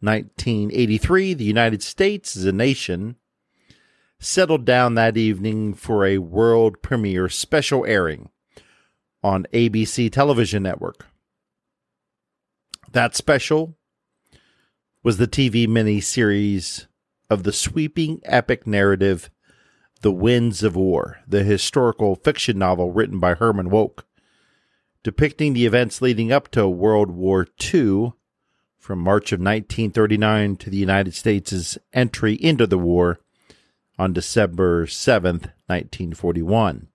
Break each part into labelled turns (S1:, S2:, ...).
S1: 1983, the United States as a nation settled down that evening for a world premiere special airing on ABC television network. That special was the TV miniseries of the sweeping epic narrative The Winds of War, the historical fiction novel written by Herman Wouk, depicting the events leading up to World War II from March of 1939 to the United States' entry into the war on December 7th, 1941.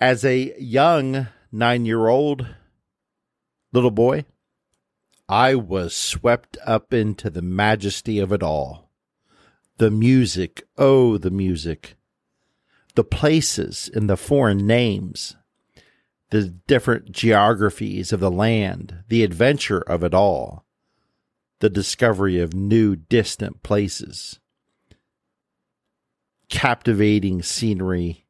S1: As a young nine year old little boy, I was swept up into the majesty of it all. The music, oh, the music. The places and the foreign names the different geographies of the land, the adventure of it all, the discovery of new distant places, captivating scenery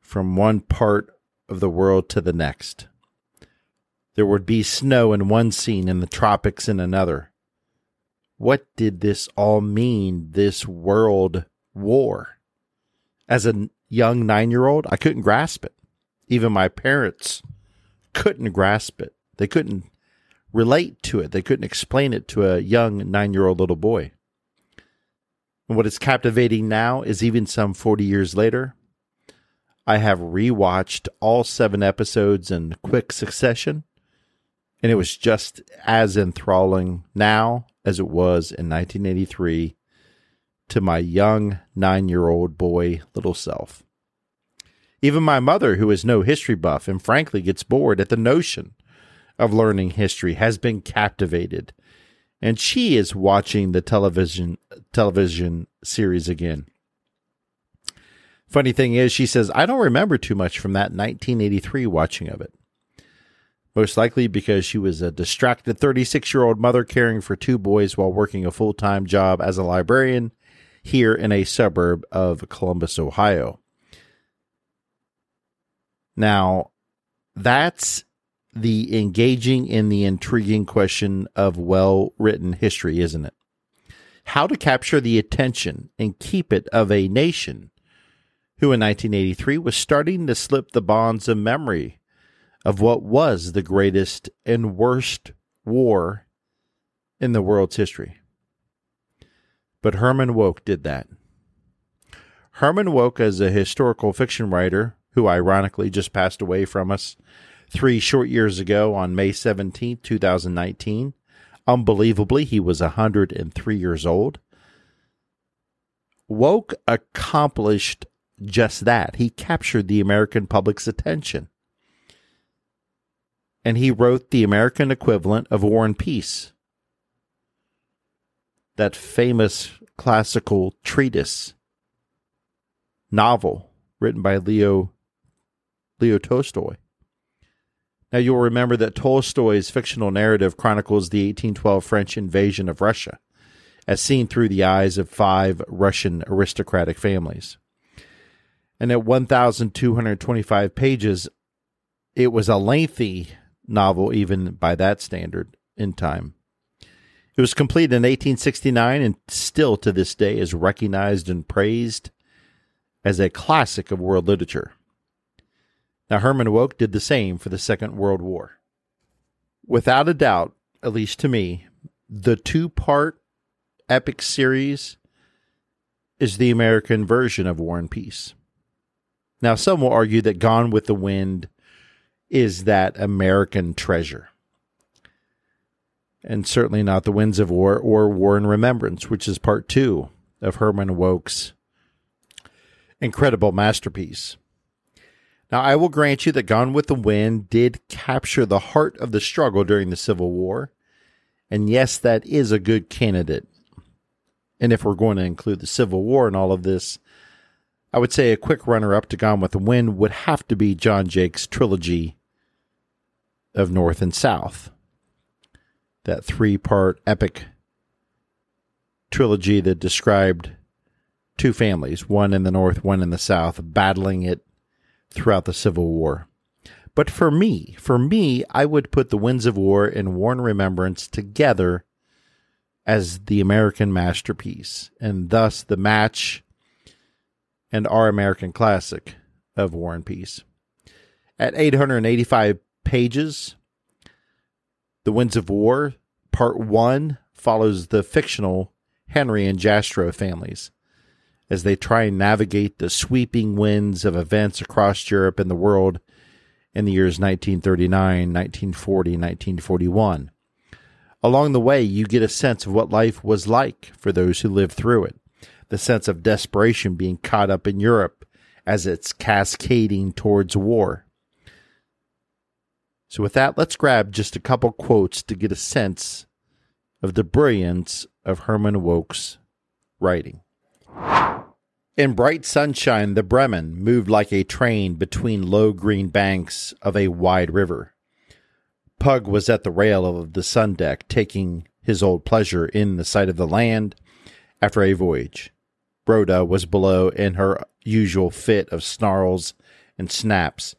S1: from one part of the world to the next. There would be snow in one scene and the tropics in another. What did this all mean, this world war? As a young nine year old, I couldn't grasp it even my parents couldn't grasp it. They couldn't relate to it. They couldn't explain it to a young nine year old little boy. And what is captivating now is even some 40 years later, I have rewatched all seven episodes in quick succession, and it was just as enthralling now as it was in 1983 to my young nine year old boy little self. Even my mother, who is no history buff and frankly gets bored at the notion of learning history, has been captivated. And she is watching the television television series again. Funny thing is, she says, I don't remember too much from that 1983 watching of it. Most likely because she was a distracted 36 year old mother caring for two boys while working a full time job as a librarian here in a suburb of Columbus, Ohio. Now, that's the engaging in the intriguing question of well written history, isn't it? How to capture the attention and keep it of a nation who in 1983 was starting to slip the bonds of memory of what was the greatest and worst war in the world's history. But Herman Wouk did that. Herman Wouk, as a historical fiction writer, who ironically just passed away from us three short years ago on May 17, 2019. Unbelievably, he was 103 years old. Wouk accomplished just that. He captured the American public's attention. And he wrote the American equivalent of War and Peace, that famous classical treatise novel written by Leo Leo Tolstoy. Now, you'll remember that Tolstoy's fictional narrative chronicles the 1812 French invasion of Russia, as seen through the eyes of five Russian aristocratic families. And at 1,225 pages, it was a lengthy novel, even by that standard, in time. It was completed in 1869 and still to this day is recognized and praised as a classic of world literature. Now, Herman Wouk did the same for the Second World War. Without a doubt, at least to me, the two part epic series is the American version of War and Peace. Now, some will argue that Gone with the Wind is that American treasure. And certainly not The Winds of War or War and Remembrance, which is part two of Herman Wouk's incredible masterpiece. Now, I will grant you that Gone with the Wind did capture the heart of the struggle during the Civil War. And yes, that is a good candidate And if we're going to include the Civil War in all of this, I would say a quick runner up to Gone with the Wind would have to be John Jakes' trilogy of North and South. That three part epic trilogy that described two families, one in the North, one in the South, battling it throughout the Civil War. But for me, for me, I would put The Winds of War and War and Remembrance together as the American masterpiece, and thus the match and our American classic of War and Peace. At 885 pages, The Winds of War, Part 1, follows the fictional Henry and Jastrow families as they try and navigate the sweeping winds of events across Europe and the world in the years 1939, 1940, 1941. Along the way, you get a sense of what life was like for those who lived through it, the sense of desperation being caught up in Europe as it's cascading towards war. So, with that, let's grab just a couple quotes to get a sense of the brilliance of Herman Wouk's writing. In bright sunshine, the Bremen moved like a train between low green banks of a wide river. Pug was at the rail of the sun deck, taking his old pleasure in the sight of the land after a voyage. Rhoda was below in her usual fit of snarls and snaps.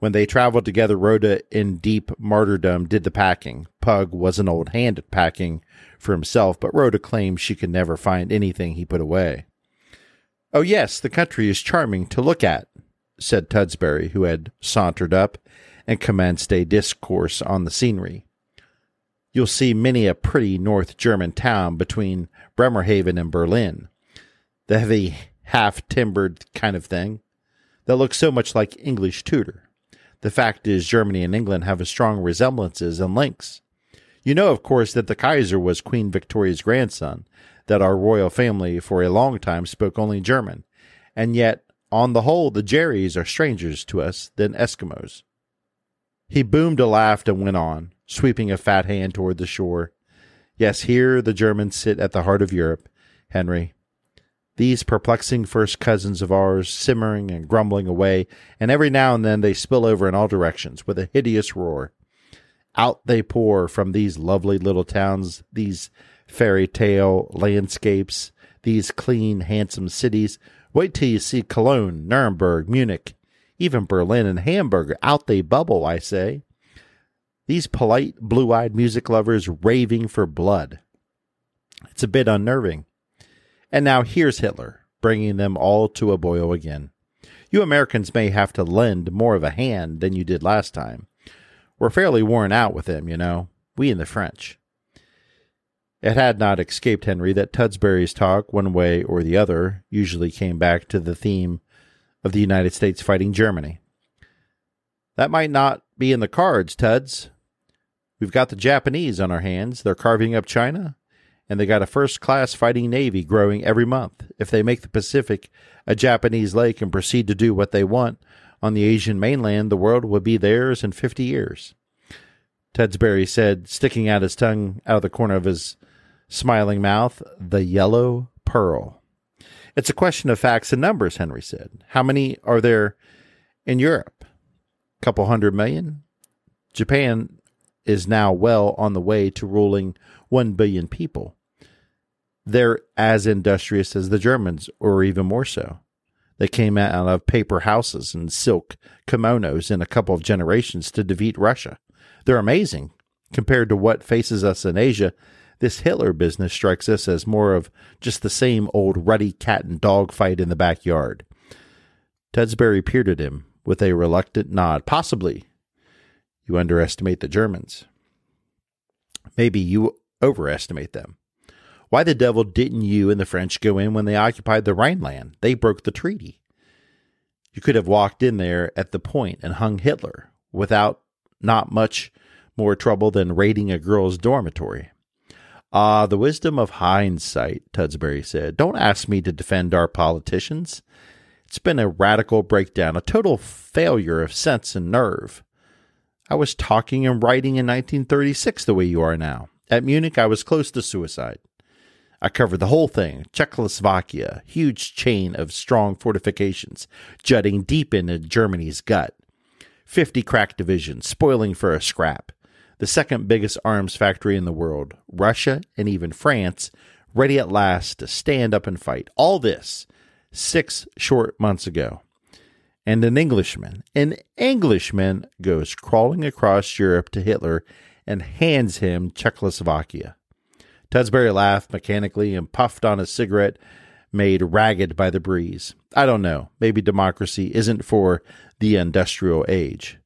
S1: When they traveled together, Rhoda, in deep martyrdom, did the packing. Pug was an old hand at packing for himself, but Rhoda claimed she could never find anything he put away. Oh, yes, the country is charming to look at, said Tudsbury, who had sauntered up and commenced a discourse on the scenery. You'll see many a pretty North German town between Bremerhaven and Berlin. The heavy, half timbered kind of thing that looks so much like English Tudor. The fact is, Germany and England have strong resemblances and links. You know, of course, that the Kaiser was Queen Victoria's grandson, that our royal family for a long time spoke only German, and yet, on the whole, the Jerrys are strangers to us than Eskimos. He boomed a laugh and went on, sweeping a fat hand toward the shore. Yes, here the Germans sit at the heart of Europe, Henry. These perplexing first cousins of ours, simmering and grumbling away, and every now and then they spill over in all directions with a hideous roar. Out they pour from these lovely little towns, these fairy tale landscapes, these clean, handsome cities. Wait till you see Cologne, Nuremberg, Munich, even Berlin and Hamburg. Out they bubble, I say. These polite, blue eyed music lovers raving for blood. It's a bit unnerving. And now here's Hitler, bringing them all to a boil again. You Americans may have to lend more of a hand than you did last time. We're fairly worn out with him, you know, we and the French. It had not escaped Henry that Tudsbury's talk, one way or the other, usually came back to the theme of the United States fighting Germany. That might not be in the cards, Tuds. We've got the Japanese on our hands. They're carving up China, and they got a first class fighting navy growing every month. If they make the Pacific a Japanese lake and proceed to do what they want on the Asian mainland, the world will be theirs in 50 years. Tudsbury said, sticking out his tongue out of the corner of his smiling mouth, the yellow pearl. It's a question of facts and numbers, Henry said. How many are there in Europe? A couple hundred million? Japan is now well on the way to ruling 1 billion people. They're as industrious as the Germans, or even more so. They came out of paper houses and silk kimonos in a couple of generations to defeat Russia. They're amazing compared to what faces us in Asia this Hitler business strikes us as more of just the same old ruddy cat and dog fight in the backyard. Tudsbury peered at him with a reluctant nod. Possibly you underestimate the Germans. Maybe you overestimate them. Why the devil didn't you and the French go in when they occupied the Rhineland? They broke the treaty. You could have walked in there at the point and hung Hitler without not much more trouble than raiding a girl's dormitory. Ah, the wisdom of hindsight, Tudsbury said. Don't ask me to defend our politicians. It's been a radical breakdown, a total failure of sense and nerve. I was talking and writing in 1936 the way you are now. At Munich, I was close to suicide. I covered the whole thing Czechoslovakia, huge chain of strong fortifications jutting deep into Germany's gut. 50 crack divisions, spoiling for a scrap. The second biggest arms factory in the world, Russia and even France, ready at last to stand up and fight. All this six short months ago. And an Englishman, an Englishman goes crawling across Europe to Hitler and hands him Czechoslovakia. Tudsbury laughed mechanically and puffed on a cigarette made ragged by the breeze. I don't know. Maybe democracy isn't for the industrial age.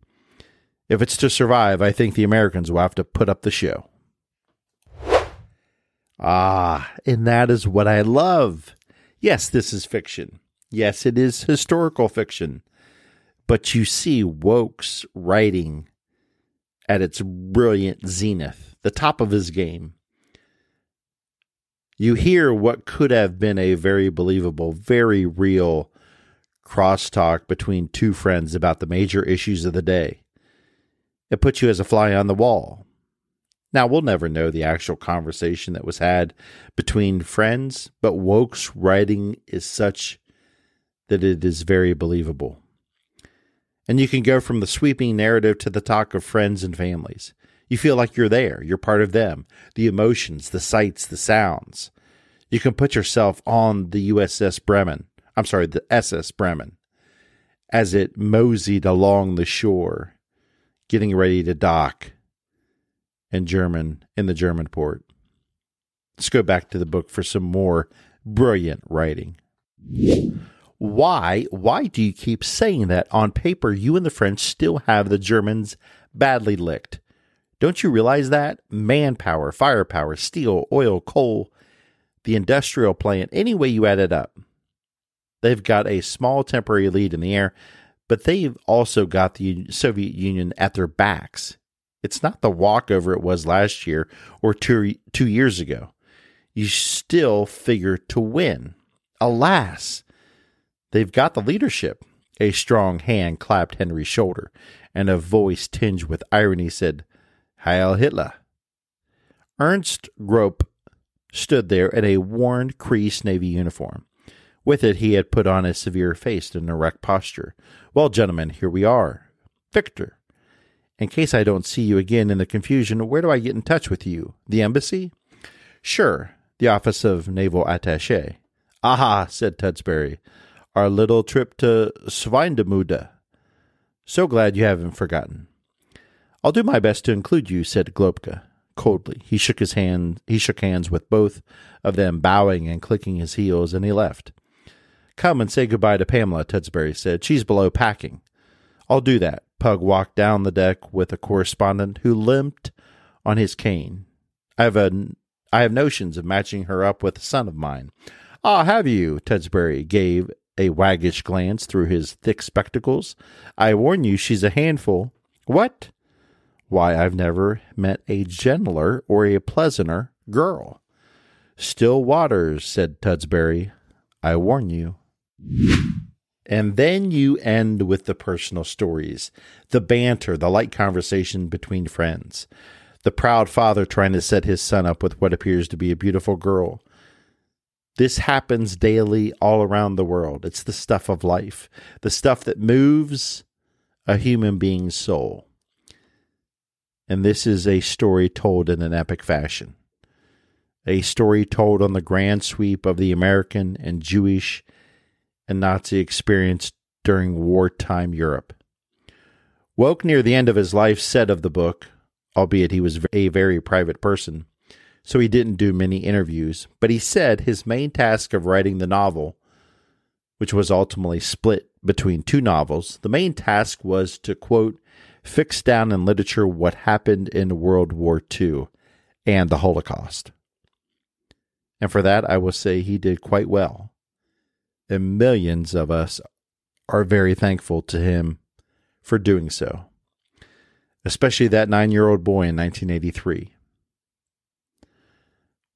S1: If it's to survive, I think the Americans will have to put up the show. Ah, and that is what I love. Yes, this is fiction. Yes, it is historical fiction. But you see Wouk's writing at its brilliant zenith, the top of his game. You hear what could have been a very believable, very real crosstalk between two friends about the major issues of the day. It puts you as a fly on the wall. Now, we'll never know the actual conversation that was had between friends, but Wouk's writing is such that it is very believable. And you can go from the sweeping narrative to the talk of friends and families. You feel like you're there, you're part of them, the emotions, the sights, the sounds. You can put yourself on the USS Bremen, I'm sorry, the SS Bremen, as it moseyed along the shore, getting ready to dock in German in the German port. Let's go back to the book for some more brilliant writing. Why why do you keep saying that on paper you and the French still have the Germans badly licked? Don't you realize that? Manpower, firepower, steel, oil, coal, the industrial plant, any way you add it up. They've got a small temporary lead in the air, but they've also got the Soviet Union at their backs. It's not the walkover it was last year or two, two years ago. You still figure to win. Alas, they've got the leadership. A strong hand clapped Henry's shoulder, and a voice tinged with irony said, Heil Hitler. Ernst Grope stood there in a worn, creased navy uniform. With it, he had put on a severe face and erect posture. Well, gentlemen, here we are. Victor, in case I don't see you again in the confusion, where do I get in touch with you? The embassy? Sure, the office of naval attache. Aha, said Tudsbury. Our little trip to Swinemünde. So glad you haven't forgotten. I'll do my best to include you, said Glopka coldly. He shook his hand he shook hands with both of them, bowing and clicking his heels, and he left. Come and say goodbye to Pamela, Tudsbury said. She's below packing. I'll do that. Pug walked down the deck with a correspondent who limped on his cane. I have a I have notions of matching her up with a son of mine. Ah, have you? Tudsbury gave a waggish glance through his thick spectacles. I warn you, she's a handful. What? Why, I've never met a gentler or a pleasanter girl. Still waters, said Tudsbury. I warn you. And then you end with the personal stories, the banter, the light conversation between friends, the proud father trying to set his son up with what appears to be a beautiful girl. This happens daily all around the world. It's the stuff of life, the stuff that moves a human being's soul. And this is a story told in an epic fashion. A story told on the grand sweep of the American and Jewish and Nazi experience during wartime Europe. Wouk near the end of his life said of the book, albeit he was a very private person, so he didn't do many interviews, but he said his main task of writing the novel, which was ultimately split between two novels, the main task was to, quote, fix down in literature what happened in World War II and the Holocaust. And for that, I will say he did quite well and millions of us are very thankful to him for doing so, especially that nine year old boy in 1983.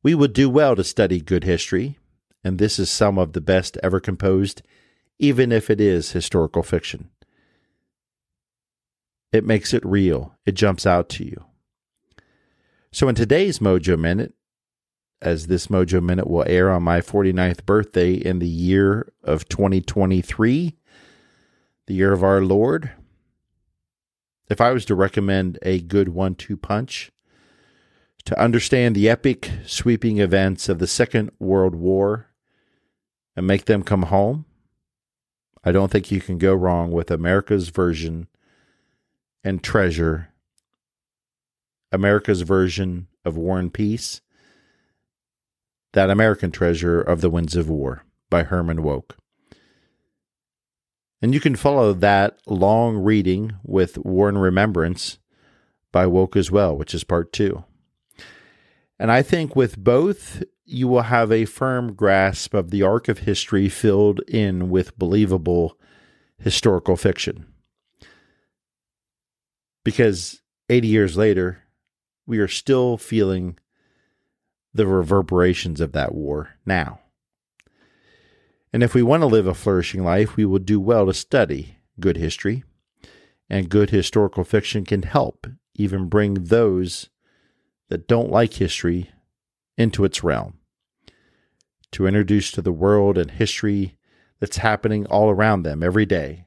S1: We would do well to study good history, and this is some of the best ever composed, even if it is historical fiction. It makes it real, it jumps out to you. So, in today's Mojo Minute, as this Mojo Minute will air on my 49th birthday in the year of 2023, the year of our Lord. If I was to recommend a good one two punch to understand the epic, sweeping events of the Second World War and make them come home, I don't think you can go wrong with America's version and treasure, America's version of War and Peace that American Treasure of the Winds of War by Herman Wouk. And you can follow that long reading with War and Remembrance by Wouk as well, which is part two. And I think with both, you will have a firm grasp of the arc of history filled in with believable historical fiction. Because 80 years later, we are still feeling the reverberations of that war now. And if we want to live a flourishing life, we will do well to study good history. And good historical fiction can help even bring those that don't like history into its realm. To introduce to the world and history that's happening all around them every day.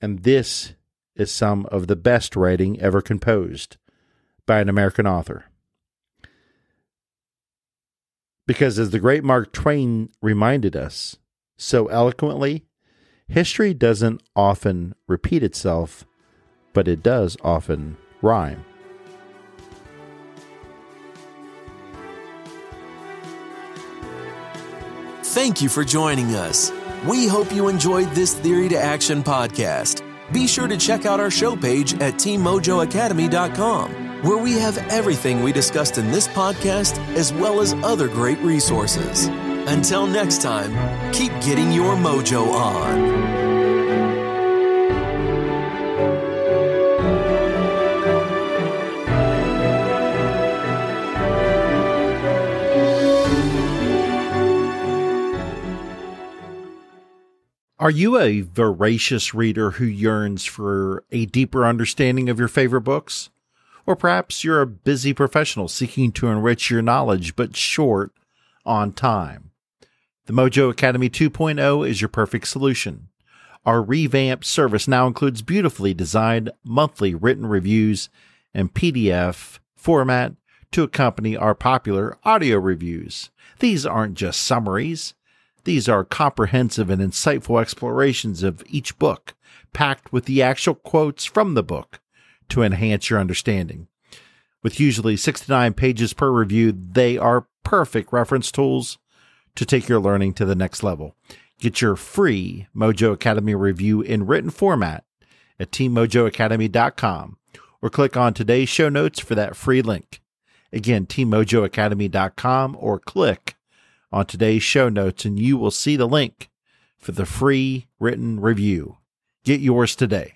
S1: And this is some of the best writing ever composed by an American author. Because as the great Mark Twain reminded us so eloquently, history doesn't often repeat itself, but it does often rhyme.
S2: Thank you for joining us. We hope you enjoyed this Theory to Action podcast. Be sure to check out our show page at teammojoacademy.com where we have everything we discussed in this podcast as well as other great resources. Until next time, keep getting your mojo on.
S1: Are you a voracious reader who yearns for a deeper understanding of your favorite books? Or perhaps you're a busy professional seeking to enrich your knowledge but short on time. The Mojo Academy 2.0 is your perfect solution. Our revamped service now includes beautifully designed monthly written reviews and PDF format to accompany our popular audio reviews. These aren't just summaries. These are comprehensive and insightful explorations of each book, packed with the actual quotes from the book to enhance your understanding. With usually 69 pages per review, they are perfect reference tools to take your learning to the next level. Get your free Mojo Academy review in written format at teammojoacademy.com or click on today's show notes for that free link. Again, teammojoacademy.com or click on today's show notes and you will see the link for the free written review. Get yours today.